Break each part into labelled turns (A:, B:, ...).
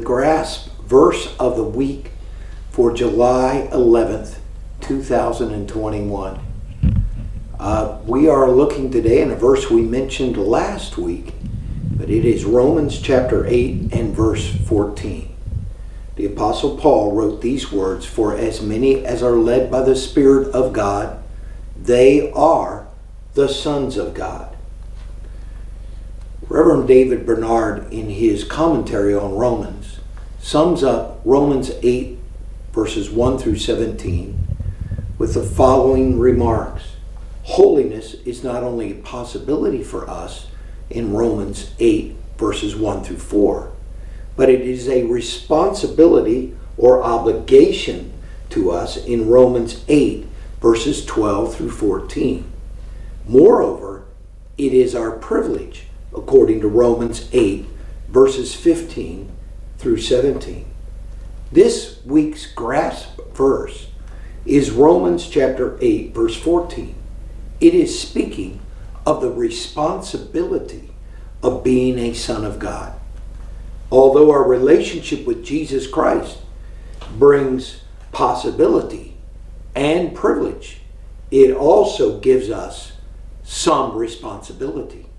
A: grasp verse of the week for July 11th, 2021. Uh, we are looking today in a verse we mentioned last week, but it is Romans chapter 8 and verse 14. The Apostle Paul wrote these words For as many as are led by the Spirit of God, they are the sons of God. David Bernard, in his commentary on Romans, sums up Romans 8, verses 1 through 17, with the following remarks Holiness is not only a possibility for us in Romans 8, verses 1 through 4, but it is a responsibility or obligation to us in Romans 8, verses 12 through 14. Moreover, it is our privilege, according to Romans 8, verses 15 through 17. This week's grasp verse is Romans chapter 8, verse 14. It is speaking of the responsibility of being a son of God. Although our relationship with Jesus Christ brings possibility and privilege, it also gives us some responsibility.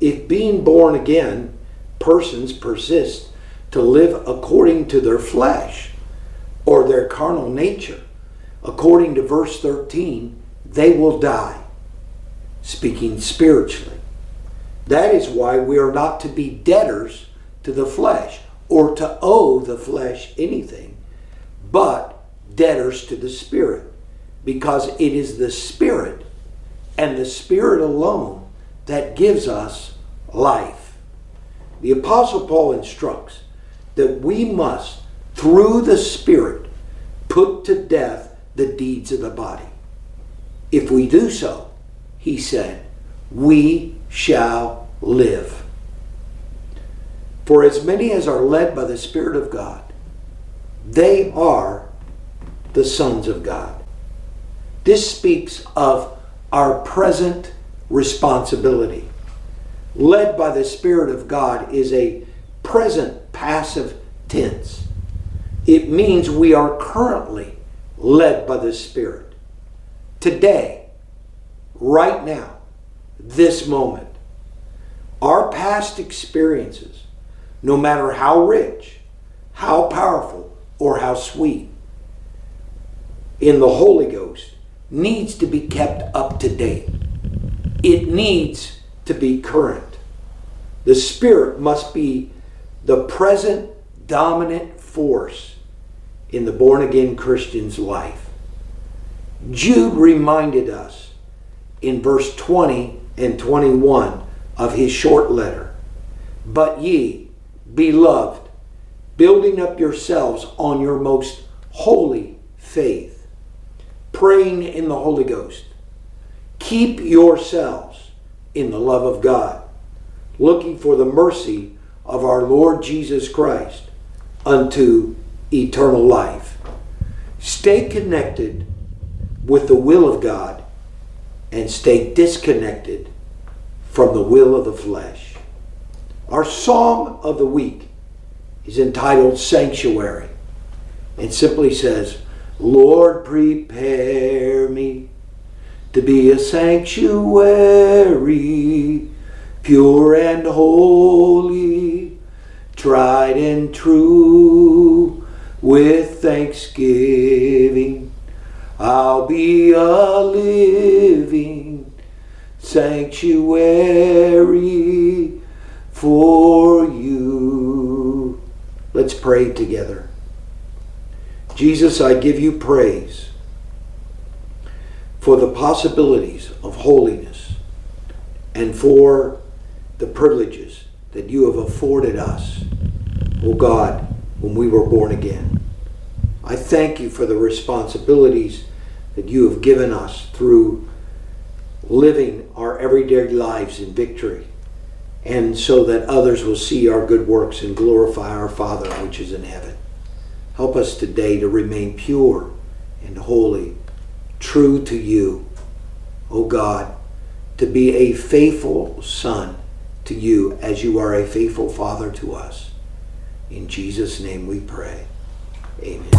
A: If being born again, persons persist to live according to their flesh or their carnal nature, according to verse 13, they will die, speaking spiritually. That is why we are not to be debtors to the flesh or to owe the flesh anything, but debtors to the Spirit, because it is the Spirit and the Spirit alone that gives us life. The Apostle Paul instructs that we must, through the Spirit, put to death the deeds of the body. If we do so, he said, we shall live. For as many as are led by the Spirit of God, they are the sons of God. This speaks of our present responsibility. Led by the Spirit of God is a present passive tense. It means we are currently led by the Spirit. Today, right now, this moment, our past experiences no matter how rich, how powerful, or how sweet, in the Holy Ghost needs to be kept up to date. It needs to be current. The Spirit must be the present dominant force in the born again Christian's life. Jude reminded us in verse 20 and 21 of his short letter But ye, Beloved, building up yourselves on your most holy faith, praying in the Holy Ghost. Keep yourselves in the love of God, looking for the mercy of our Lord Jesus Christ unto eternal life. Stay connected with the will of God and stay disconnected from the will of the flesh. Our psalm of the week is entitled Sanctuary. and simply says, Lord, prepare me to be a sanctuary, pure and holy, tried and true, with thanksgiving. I'll be a living sanctuary for you. Let's pray together. Jesus, I give you praise for the possibilities of holiness and for the privileges that you have afforded us, O oh God, when we were born again. I thank you for the responsibilities that you have given us through living our everyday lives in victory and so that others will see our good works and glorify our Father which is in heaven. Help us today to remain pure and holy, true to you, O God, to be a faithful son to you as you are a faithful father to us. In Jesus' name we pray. Amen.